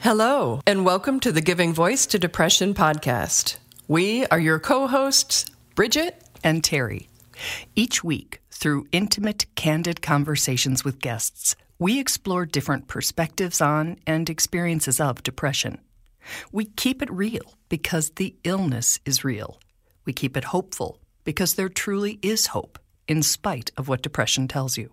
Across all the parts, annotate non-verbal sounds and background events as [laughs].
Hello, and welcome to the Giving Voice to Depression podcast. We are your co hosts, Bridget and Terry. Each week, through intimate, candid conversations with guests, we explore different perspectives on and experiences of depression. We keep it real because the illness is real. We keep it hopeful because there truly is hope, in spite of what depression tells you.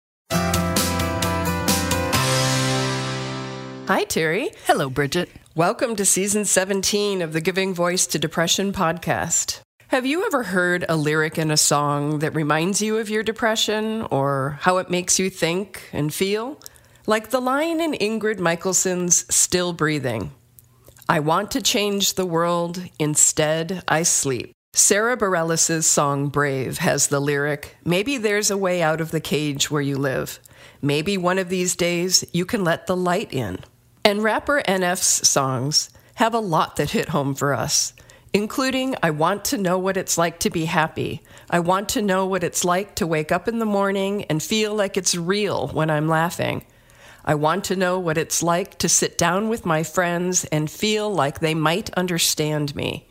Hi, Terry. Hello, Bridget. Welcome to season 17 of the Giving Voice to Depression podcast. Have you ever heard a lyric in a song that reminds you of your depression or how it makes you think and feel? Like the line in Ingrid Michaelson's Still Breathing I want to change the world, instead, I sleep. Sara Bareilles' song Brave has the lyric Maybe there's a way out of the cage where you live. Maybe one of these days you can let the light in. And rapper NF's songs have a lot that hit home for us, including I want to know what it's like to be happy. I want to know what it's like to wake up in the morning and feel like it's real when I'm laughing. I want to know what it's like to sit down with my friends and feel like they might understand me.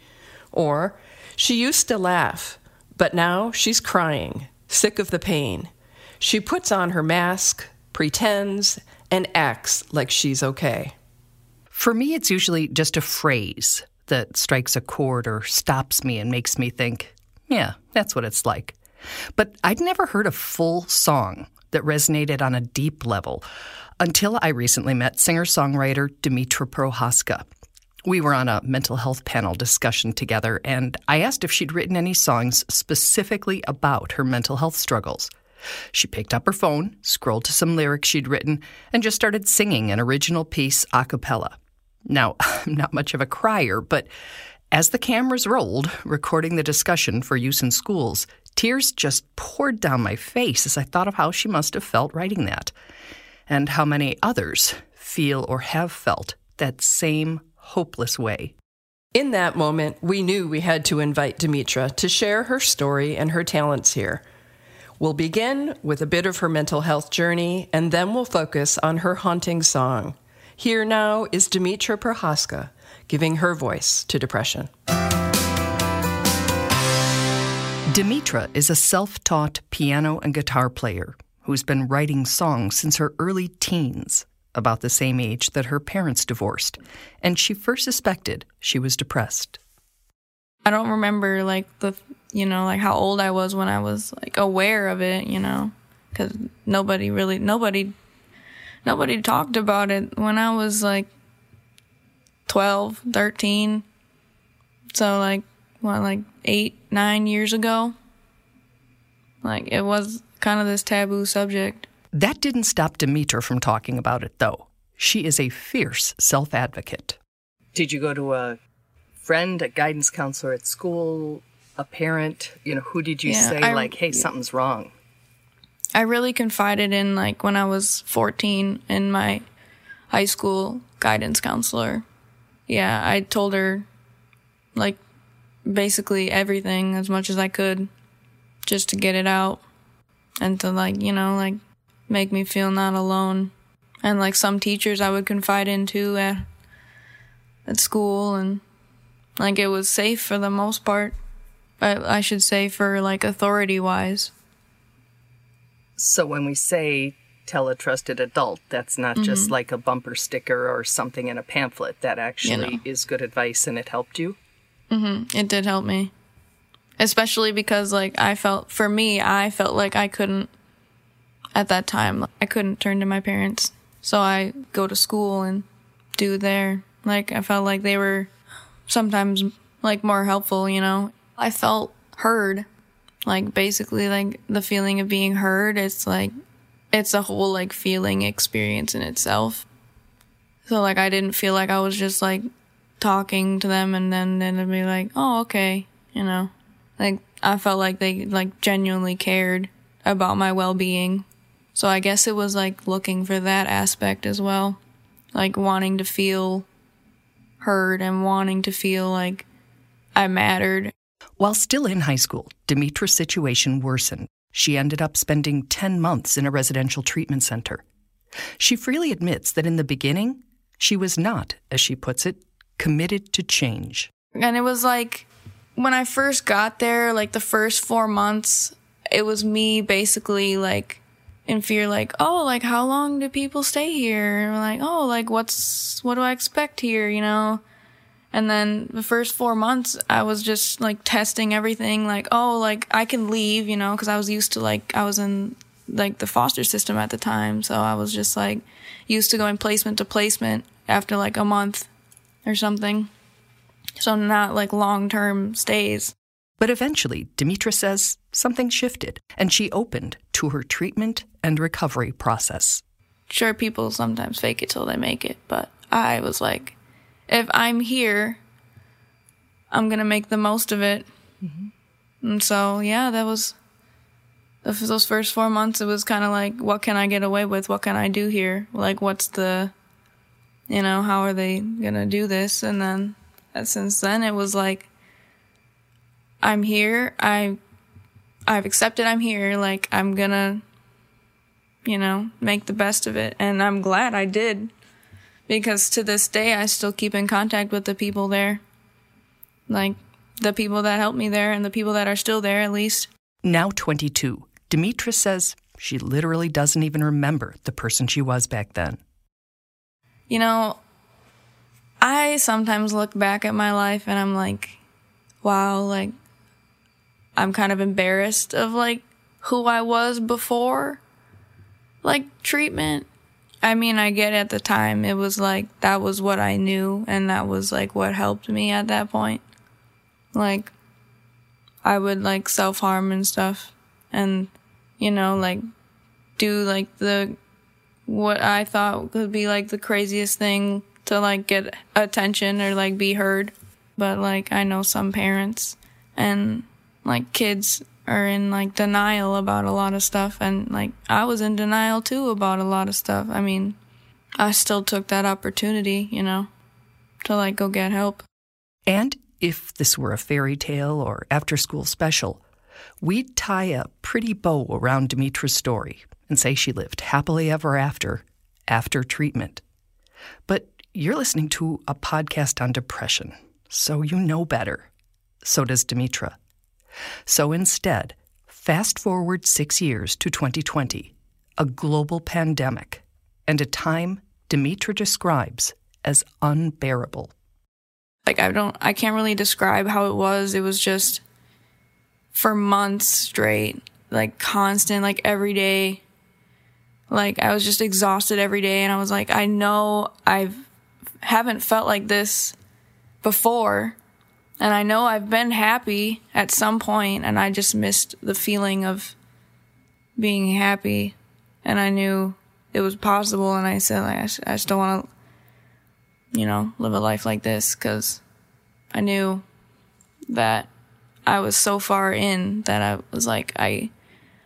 Or, she used to laugh, but now she's crying, sick of the pain. She puts on her mask, pretends, and acts like she's okay. For me, it's usually just a phrase that strikes a chord or stops me and makes me think, yeah, that's what it's like. But I'd never heard a full song that resonated on a deep level until I recently met singer songwriter Demetra Prochaska. We were on a mental health panel discussion together, and I asked if she'd written any songs specifically about her mental health struggles. She picked up her phone, scrolled to some lyrics she'd written, and just started singing an original piece a cappella. Now, [laughs] I'm not much of a crier, but as the cameras rolled, recording the discussion for use in schools, tears just poured down my face as I thought of how she must have felt writing that, and how many others feel or have felt that same hopeless way. In that moment, we knew we had to invite Demetra to share her story and her talents here. We'll begin with a bit of her mental health journey, and then we'll focus on her haunting song. Here now is Demetra Prochaska giving her voice to depression. Demetra is a self taught piano and guitar player who's been writing songs since her early teens, about the same age that her parents divorced, and she first suspected she was depressed. I don't remember like the you know like how old I was when I was like aware of it, you know, cuz nobody really nobody nobody talked about it when I was like 12, 13. So like what like 8, 9 years ago. Like it was kind of this taboo subject. That didn't stop Demetra from talking about it though. She is a fierce self-advocate. Did you go to a friend, a guidance counselor at school, a parent? You know, who did you yeah, say, I, like, hey, something's wrong? I really confided in, like, when I was 14 in my high school guidance counselor. Yeah, I told her, like, basically everything as much as I could just to get it out and to, like, you know, like, make me feel not alone. And, like, some teachers I would confide in too at, at school and like it was safe for the most part. I, I should say for like authority wise. So when we say tell a trusted adult, that's not mm-hmm. just like a bumper sticker or something in a pamphlet. That actually you know. is good advice and it helped you? Mm-hmm. It did help me. Especially because like I felt, for me, I felt like I couldn't, at that time, I couldn't turn to my parents. So I go to school and do there. Like I felt like they were sometimes like more helpful, you know. I felt heard. Like basically like the feeling of being heard, it's like it's a whole like feeling experience in itself. So like I didn't feel like I was just like talking to them and then then they'd be like, "Oh, okay," you know. Like I felt like they like genuinely cared about my well-being. So I guess it was like looking for that aspect as well. Like wanting to feel heard and wanting to feel like I mattered. While still in high school, Demetra's situation worsened. She ended up spending 10 months in a residential treatment center. She freely admits that in the beginning, she was not, as she puts it, committed to change. And it was like when I first got there, like the first four months, it was me basically like in fear, like, oh, like how long do people stay here? Like, oh, like what's, what do I expect here, you know? And then the first four months, I was just like testing everything, like, oh, like I can leave, you know, because I was used to like, I was in like the foster system at the time. So I was just like used to going placement to placement after like a month or something. So not like long term stays. But eventually, Demetra says something shifted and she opened to her treatment and recovery process. Sure, people sometimes fake it till they make it, but I was like, if I'm here, I'm gonna make the most of it. Mm-hmm. And so, yeah, that was those first four months. It was kind of like, what can I get away with? What can I do here? Like, what's the, you know, how are they gonna do this? And then, since then, it was like, I'm here. I, I've accepted I'm here. Like, I'm gonna, you know, make the best of it. And I'm glad I did because to this day I still keep in contact with the people there. Like the people that helped me there and the people that are still there at least. Now 22, Demetra says she literally doesn't even remember the person she was back then. You know, I sometimes look back at my life and I'm like, wow, like I'm kind of embarrassed of like who I was before like treatment I mean, I get at the time it was like that was what I knew and that was like what helped me at that point. Like I would like self-harm and stuff and you know, like do like the what I thought could be like the craziest thing to like get attention or like be heard. But like I know some parents and like kids are in like denial about a lot of stuff and like I was in denial too about a lot of stuff. I mean, I still took that opportunity, you know, to like go get help. And if this were a fairy tale or after school special, we'd tie a pretty bow around Demetra's story and say she lived happily ever after, after treatment. But you're listening to a podcast on depression, so you know better. So does Demetra. So instead, fast forward six years to 2020, a global pandemic, and a time Demetra describes as unbearable. Like, I don't, I can't really describe how it was. It was just for months straight, like constant, like every day. Like, I was just exhausted every day, and I was like, I know I've haven't felt like this before and I know I've been happy at some point, and I just missed the feeling of being happy. And I knew it was possible, and I said, like, I, I just don't want to, you know, live a life like this because I knew that I was so far in that I was like, I,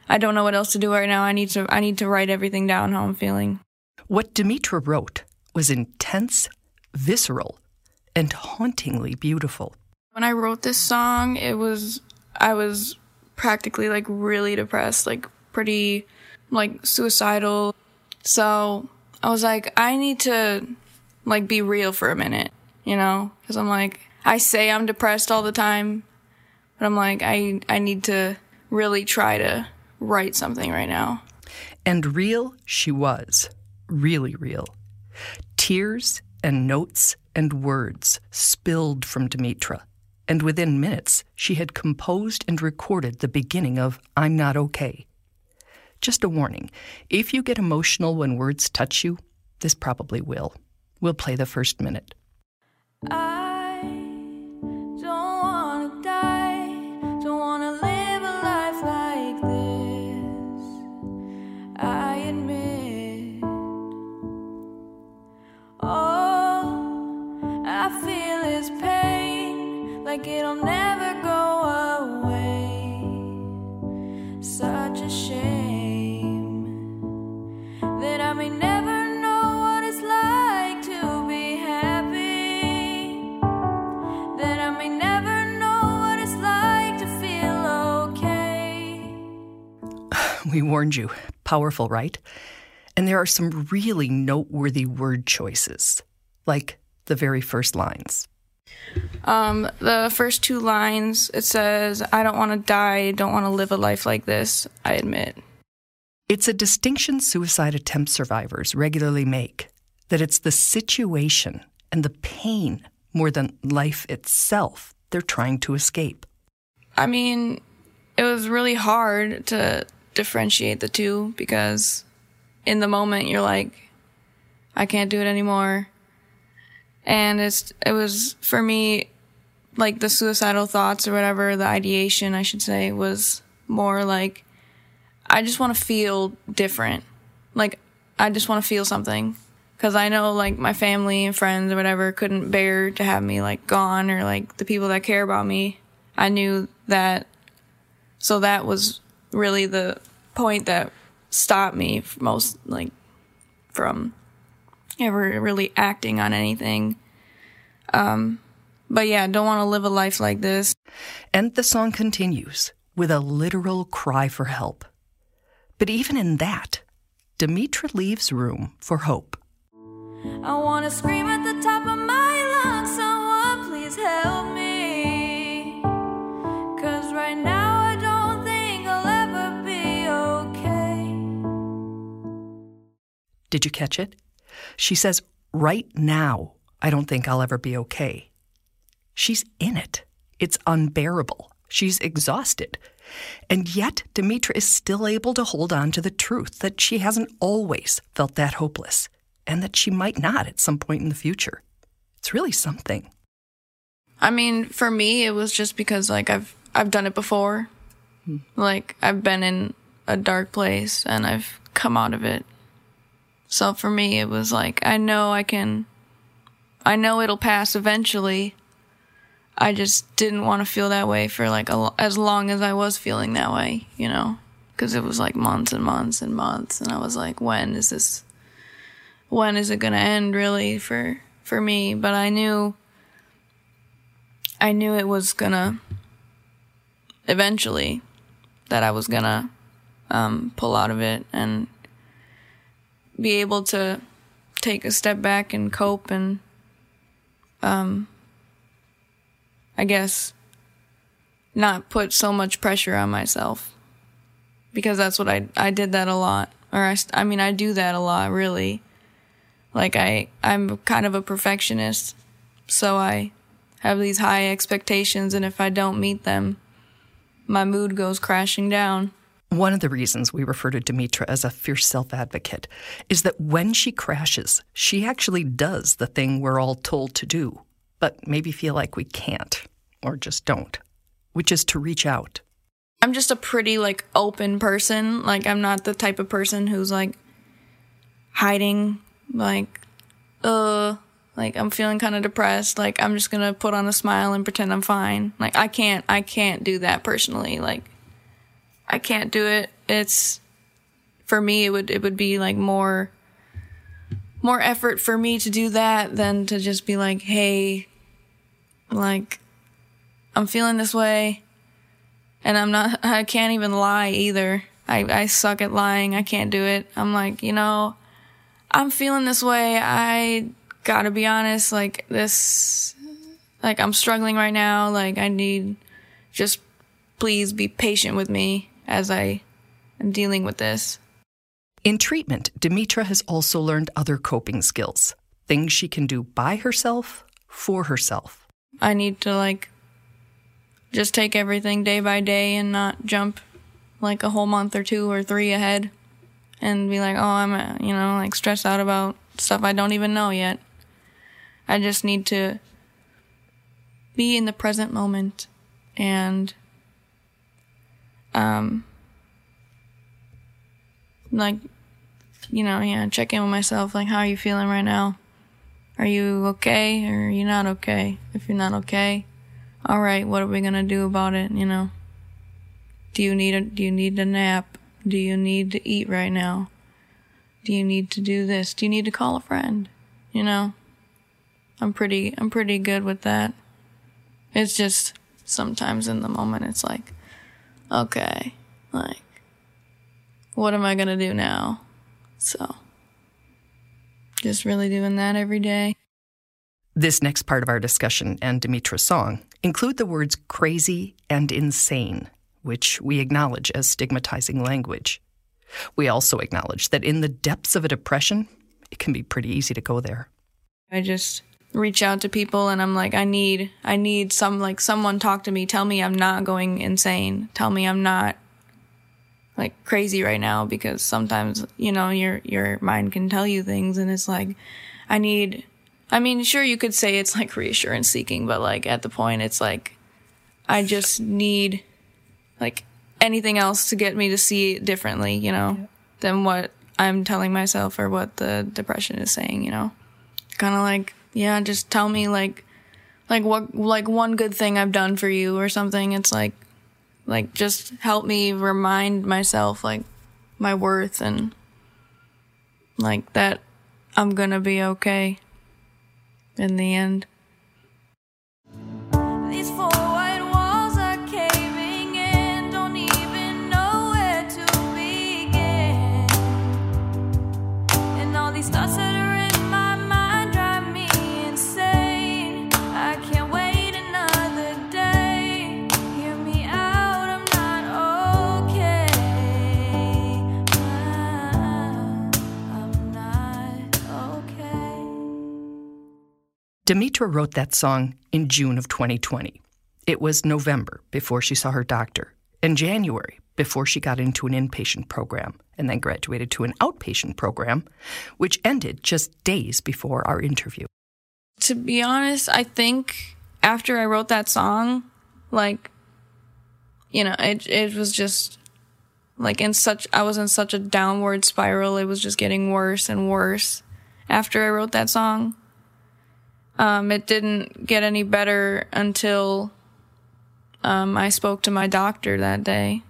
I don't know what else to do right now. I need to, I need to write everything down how I'm feeling. What Demetra wrote was intense, visceral, and hauntingly beautiful. When I wrote this song, it was I was practically like really depressed, like pretty like suicidal. So, I was like I need to like be real for a minute, you know? Cuz I'm like I say I'm depressed all the time, but I'm like I I need to really try to write something right now. And real she was. Really real. Tears and notes and words spilled from Demetra and within minutes she had composed and recorded the beginning of I'm Not Okay. Just a warning if you get emotional when words touch you, this probably will. We'll play the first minute. I warned you. Powerful, right? And there are some really noteworthy word choices, like the very first lines. Um, the first two lines it says, I don't want to die, don't want to live a life like this, I admit. It's a distinction suicide attempt survivors regularly make that it's the situation and the pain more than life itself they're trying to escape. I mean, it was really hard to differentiate the two because in the moment you're like, I can't do it anymore. And it's, it was for me, like the suicidal thoughts or whatever, the ideation, I should say, was more like, I just want to feel different. Like, I just want to feel something. Cause I know like my family and friends or whatever couldn't bear to have me like gone or like the people that care about me. I knew that. So that was really the point that stopped me most like from ever really acting on anything. Um, but yeah, don't want to live a life like this. And the song continues with a literal cry for help. But even in that, Demetra leaves room for hope. I want to scream at the top of my lungs, someone please help Did you catch it? She says, Right now, I don't think I'll ever be okay. She's in it. It's unbearable. She's exhausted. And yet, Demetra is still able to hold on to the truth that she hasn't always felt that hopeless, and that she might not at some point in the future. It's really something. I mean, for me, it was just because like I've I've done it before. Hmm. Like I've been in a dark place and I've come out of it. So for me, it was like I know I can. I know it'll pass eventually. I just didn't want to feel that way for like a, as long as I was feeling that way, you know, because it was like months and months and months, and I was like, when is this? When is it gonna end, really, for for me? But I knew I knew it was gonna eventually that I was gonna um, pull out of it and be able to take a step back and cope and um, I guess not put so much pressure on myself. Because that's what I I did that a lot. Or I, I mean I do that a lot really. Like I I'm kind of a perfectionist. So I have these high expectations and if I don't meet them my mood goes crashing down One of the reasons we refer to Demetra as a fierce self advocate is that when she crashes, she actually does the thing we're all told to do, but maybe feel like we can't or just don't, which is to reach out. I'm just a pretty like open person. Like I'm not the type of person who's like hiding like uh like I'm feeling kind of depressed. Like I'm just going to put on a smile and pretend I'm fine. Like I can't I can't do that personally. Like I can't do it. It's for me it would it would be like more more effort for me to do that than to just be like, "Hey, like I'm feeling this way." and I'm not, [laughs] I can't even lie either. I, I suck at lying. I can't do it. I'm like, you know, I'm feeling this way. I gotta be honest, like this, like I'm struggling right now. Like I need, just please be patient with me as I am dealing with this. In treatment, Demetra has also learned other coping skills, things she can do by herself, for herself. I need to like just take everything day by day and not jump like a whole month or two or three ahead and be like, oh, I'm, uh, you know, like stressed out about stuff I don't even know yet. I just need to be in the present moment and, um, like, you know, yeah, check in with myself. Like, how are you feeling right now? Are you okay or are you not okay? If you're not okay, all right, what are we gonna do about it? You know, do you need a do you need a nap? Do you need to eat right now? Do you need to do this? Do you need to call a friend? You know, I'm pretty I'm pretty good with that. It's just sometimes in the moment it's like, okay, like, what am I gonna do now? So, just really doing that every day. This next part of our discussion and Demetra's song include the words crazy and insane, which we acknowledge as stigmatizing language. We also acknowledge that in the depths of a depression, it can be pretty easy to go there. I just reach out to people and I'm like, I need, I need some, like, someone talk to me. Tell me I'm not going insane. Tell me I'm not like crazy right now because sometimes, you know, your, your mind can tell you things and it's like, I need, I mean, sure, you could say it's like reassurance seeking, but like at the point, it's like, I just need like anything else to get me to see it differently, you know, yeah. than what I'm telling myself or what the depression is saying, you know? Kind of like, yeah, just tell me like, like what, like one good thing I've done for you or something. It's like, like just help me remind myself like my worth and like that I'm gonna be okay in the end. Demetra wrote that song in June of 2020. It was November before she saw her doctor, and January before she got into an inpatient program, and then graduated to an outpatient program, which ended just days before our interview. To be honest, I think after I wrote that song, like, you know, it it was just like in such I was in such a downward spiral. It was just getting worse and worse after I wrote that song. Um, it didn't get any better until um, I spoke to my doctor that day.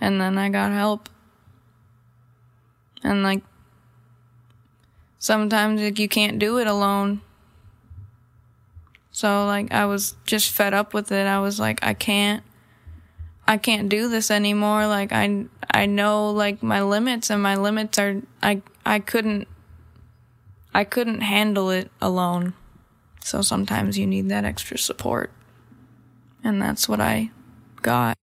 And then I got help. And like, sometimes like, you can't do it alone. So like, I was just fed up with it. I was like, I can't. I can't do this anymore. Like I I know like my limits and my limits are I I couldn't I couldn't handle it alone. So sometimes you need that extra support. And that's what I got.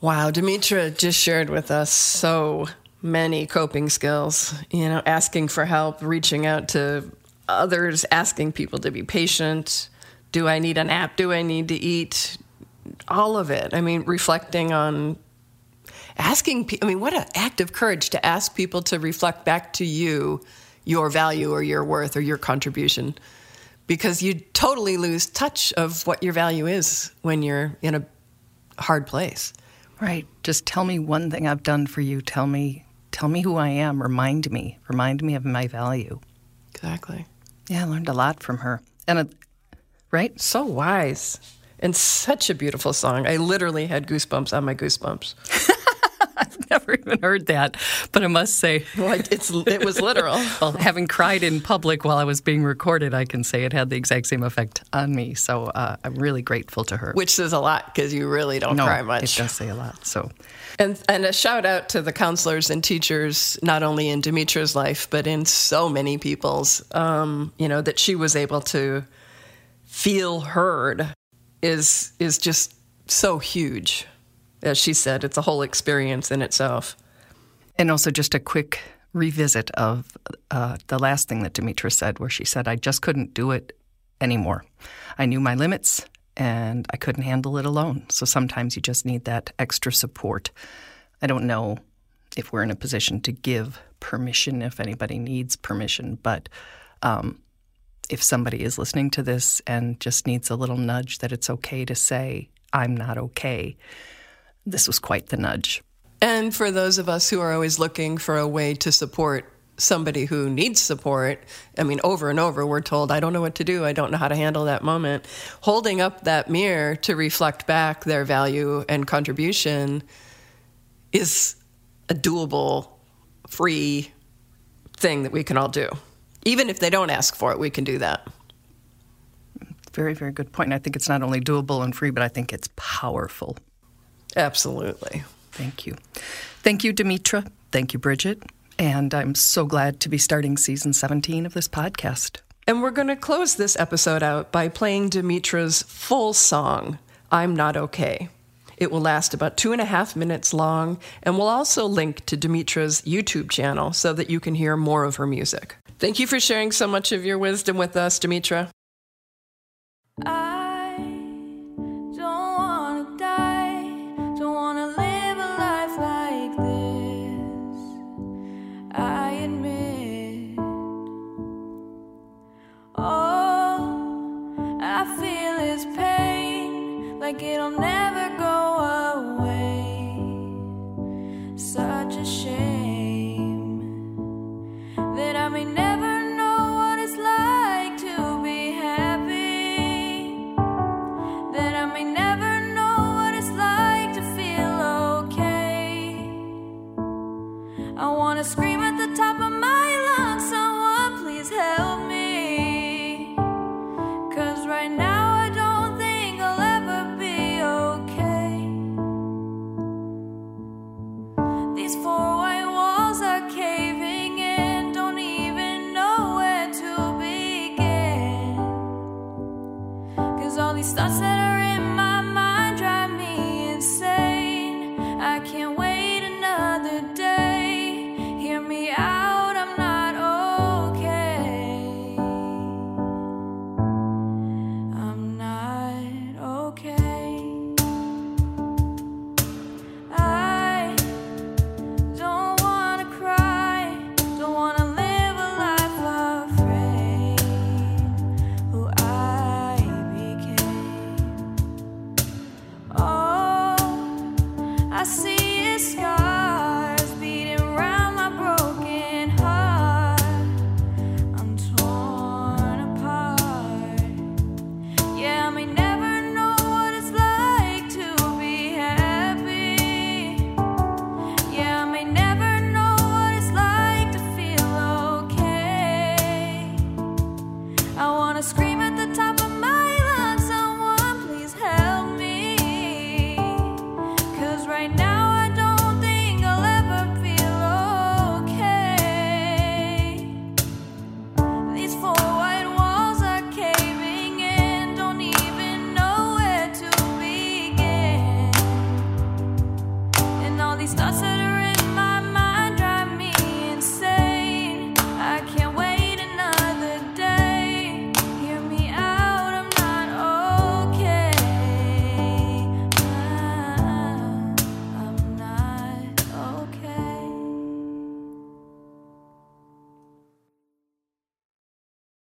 Wow, Demetra just shared with us so many coping skills, you know, asking for help, reaching out to others, asking people to be patient. Do I need a nap? Do I need to eat? All of it. I mean, reflecting on asking I mean, what an act of courage to ask people to reflect back to you your value or your worth or your contribution. Because you totally lose touch of what your value is when you're in a hard place. Right. Just tell me one thing I've done for you. Tell me tell me who I am. Remind me. Remind me of my value. Exactly. Yeah, I learned a lot from her. And a, right? So wise. And such a beautiful song. I literally had goosebumps on my goosebumps. [laughs] [laughs] I've never even heard that, but I must say, well, it's it was literal. [laughs] well, having cried in public while I was being recorded, I can say it had the exact same effect on me. So uh, I'm really grateful to her. Which says a lot because you really don't no, cry much. It does say a lot. So, and and a shout out to the counselors and teachers, not only in Demetra's life but in so many people's. Um, you know that she was able to feel heard is is just so huge as she said, it's a whole experience in itself. And also, just a quick revisit of uh, the last thing that Demetra said, where she said, I just couldn't do it anymore. I knew my limits and I couldn't handle it alone. So sometimes you just need that extra support. I don't know if we're in a position to give permission if anybody needs permission, but um, if somebody is listening to this and just needs a little nudge that it's okay to say, I'm not okay, this was quite the nudge. And for those of us who are always looking for a way to support somebody who needs support, I mean, over and over, we're told, I don't know what to do. I don't know how to handle that moment. Holding up that mirror to reflect back their value and contribution is a doable, free thing that we can all do. Even if they don't ask for it, we can do that. Very, very good point. And I think it's not only doable and free, but I think it's powerful. Absolutely. Thank you. Thank you, Demetra. Thank you, Bridget. And I'm so glad to be starting season 17 of this podcast. And we're going to close this episode out by playing Demetra's full song, I'm Not Okay. It will last about two and a half minutes long, and we'll also link to Demetra's YouTube channel so that you can hear more of her music. Thank you for sharing so much of your wisdom with us, Demetra. Like it'll never